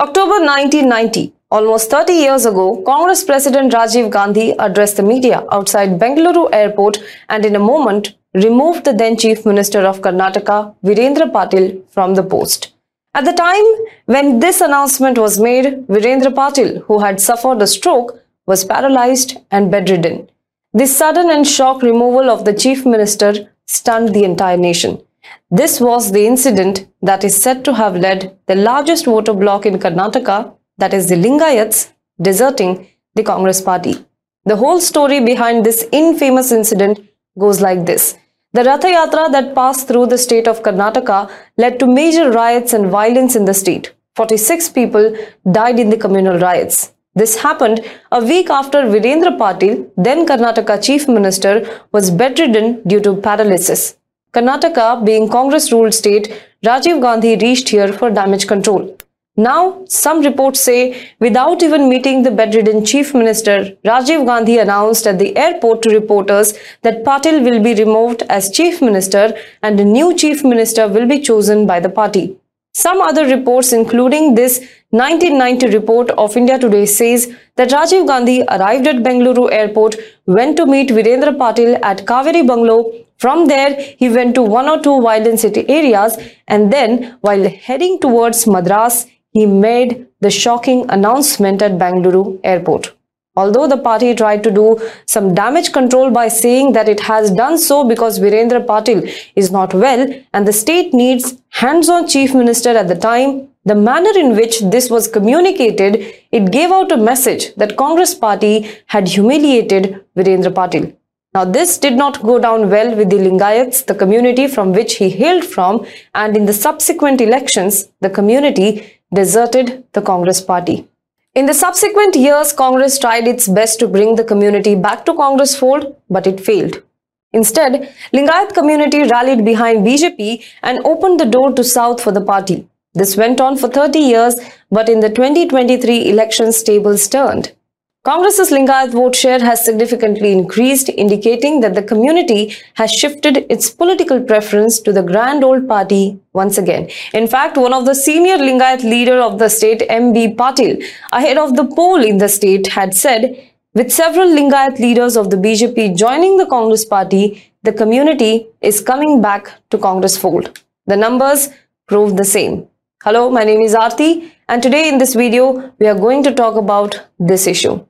October 1990, almost 30 years ago, Congress President Rajiv Gandhi addressed the media outside Bengaluru airport and in a moment removed the then Chief Minister of Karnataka, Veerendra Patil, from the post. At the time when this announcement was made, Veerendra Patil, who had suffered a stroke, was paralyzed and bedridden. This sudden and shock removal of the Chief Minister stunned the entire nation. This was the incident that is said to have led the largest voter bloc in Karnataka, that is the Lingayats, deserting the Congress party. The whole story behind this infamous incident goes like this. The Ratha Yatra that passed through the state of Karnataka led to major riots and violence in the state. 46 people died in the communal riots. This happened a week after Veerendra Patil, then Karnataka Chief Minister, was bedridden due to paralysis. Karnataka, being Congress-ruled state, Rajiv Gandhi reached here for damage control. Now, some reports say, without even meeting the bedridden chief minister, Rajiv Gandhi announced at the airport to reporters that Patil will be removed as chief minister and a new chief minister will be chosen by the party. Some other reports, including this 1990 report of India Today, says that Rajiv Gandhi arrived at Bengaluru airport, went to meet Veerendra Patil at Kaveri Bungalow. From there, he went to one or two violent city areas and then, while heading towards Madras, he made the shocking announcement at Bangalore airport. Although the party tried to do some damage control by saying that it has done so because Veerendra Patil is not well and the state needs hands-on chief minister at the time, the manner in which this was communicated, it gave out a message that Congress party had humiliated Veerendra Patil. Now, this did not go down well with the Lingayats, the community from which he hailed from, and in the subsequent elections, the community deserted the Congress party. In the subsequent years, Congress tried its best to bring the community back to Congress fold, but it failed. Instead, Lingayat community rallied behind BJP and opened the door to South for the party. This went on for 30 years, but in the 2023 elections, tables turned. Congress's Lingayat vote share has significantly increased, indicating that the community has shifted its political preference to the grand old party once again. In fact, one of the senior Lingayat leader of the state, M.B. Patil, ahead of the poll in the state, had said, with several Lingayat leaders of the BJP joining the Congress party, the community is coming back to Congress fold. The numbers prove the same. Hello, my name is Aarti and today in this video, we are going to talk about this issue.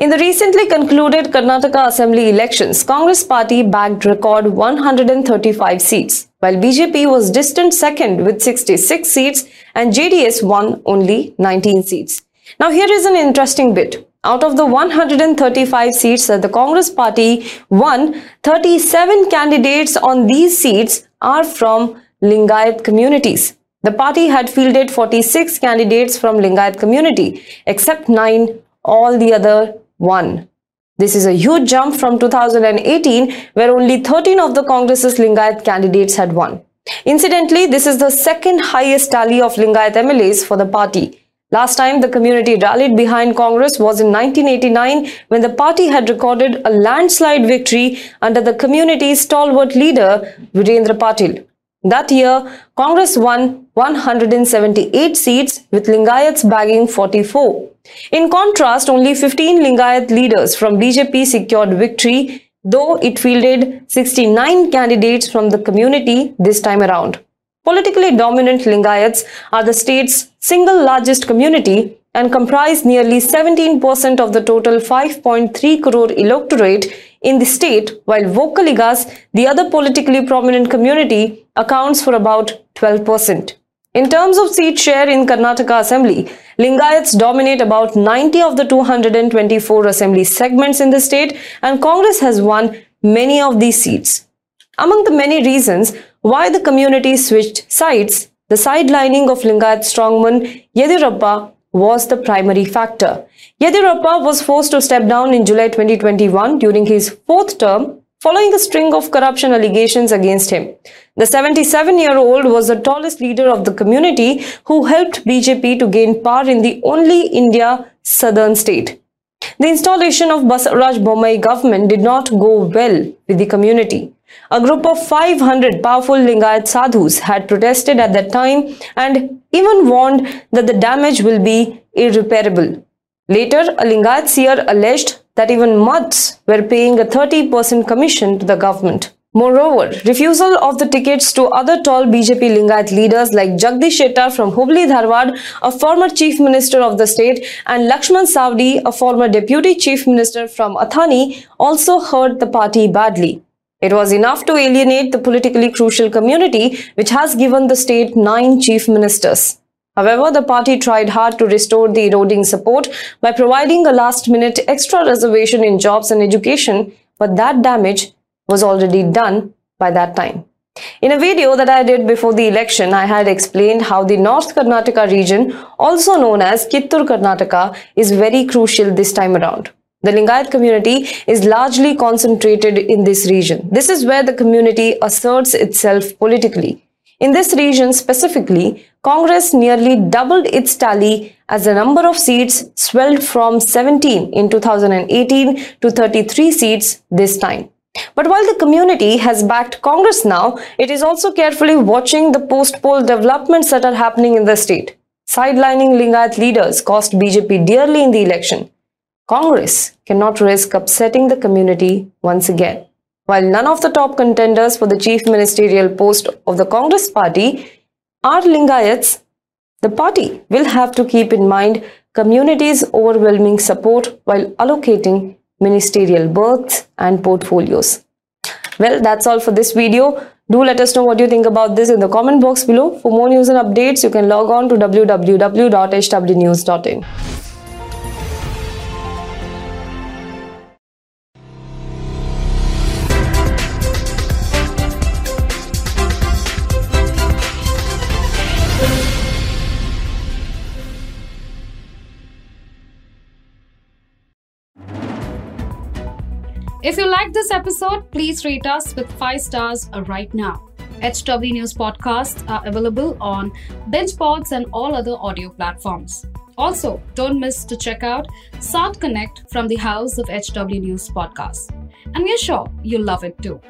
In the recently concluded Karnataka Assembly elections, Congress party bagged record 135 seats, while BJP was distant second with 66 seats and JDS won only 19 seats. Now here is an interesting bit. Out of the 135 seats that the Congress party won, 37 candidates on these seats are from Lingayat communities. The party had fielded 46 candidates from Lingayat community, except 9 all the other won. This is a huge jump from 2018 where only 13 of the Congress's Lingayat candidates had won. Incidentally, this is the second highest tally of Lingayat MLAs for the party. Last time the community rallied behind Congress was in 1989 when the party had recorded a landslide victory under the community's stalwart leader Veerendra Patil. That year, Congress won 178 seats with Lingayats bagging 44. In contrast, only 15 Lingayat leaders from BJP secured victory, though it fielded 69 candidates from the community this time around. Politically dominant Lingayats are the state's single largest community and comprise nearly 17% of the total 5.3 crore electorate in the state, while Vokkaligas, the other politically prominent community, accounts for about 12%. In terms of seat share in Karnataka Assembly, Lingayats dominate about 90 of the 224 assembly segments in the state and Congress has won many of these seats. Among the many reasons why the community switched sides, the sidelining of Lingayat strongman Yediyurappa was the primary factor. Yediyurappa was forced to step down in July 2021 during his fourth term following a string of corruption allegations against him. The 77-year-old was the tallest leader of the community who helped BJP to gain power in the only India southern state. The installation of Basavaraj Bommai government did not go well with the community. A group of 500 powerful Lingayat sadhus had protested at that time and even warned that the damage will be irreparable. Later, a Lingayat seer alleged that even mutts were paying a 30% commission to the government. Moreover, refusal of the tickets to other tall BJP Lingayat leaders like Jagdish Shettar from Hubli Dharwad, a former chief minister of the state, and Lakshman Savdi, a former deputy chief minister from Athani, also hurt the party badly. It was enough to alienate the politically crucial community, which has given the state nine chief ministers. However, the party tried hard to restore the eroding support by providing a last-minute extra reservation in jobs and education, but that damage was already done by that time. In a video that I did before the election, I had explained how the North Karnataka region, also known as Kittur Karnataka, is very crucial this time around. The Lingayat community is largely concentrated in this region. This is where the community asserts itself politically. In this region specifically, Congress nearly doubled its tally as the number of seats swelled from 17 in 2018 to 33 seats this time. But while the community has backed Congress now, it is also carefully watching the post-poll developments that are happening in the state. Sidelining Lingayat leaders cost BJP dearly in the election. Congress cannot risk upsetting the community once again. While none of the top contenders for the chief ministerial post of the Congress party are Lingayats, the party will have to keep in mind community's overwhelming support while allocating ministerial berths and portfolios. Well, that's all for this video. Do let us know what you think about this in the comment box below. For more news and updates, you can log on to www.hwnews.in. If you like this episode, please rate us with 5 stars right now. HW News podcasts are available on BenchPods and all other audio platforms. Also, don't miss to check out South Connect from the House of HW News podcast. And we're sure you'll love it too.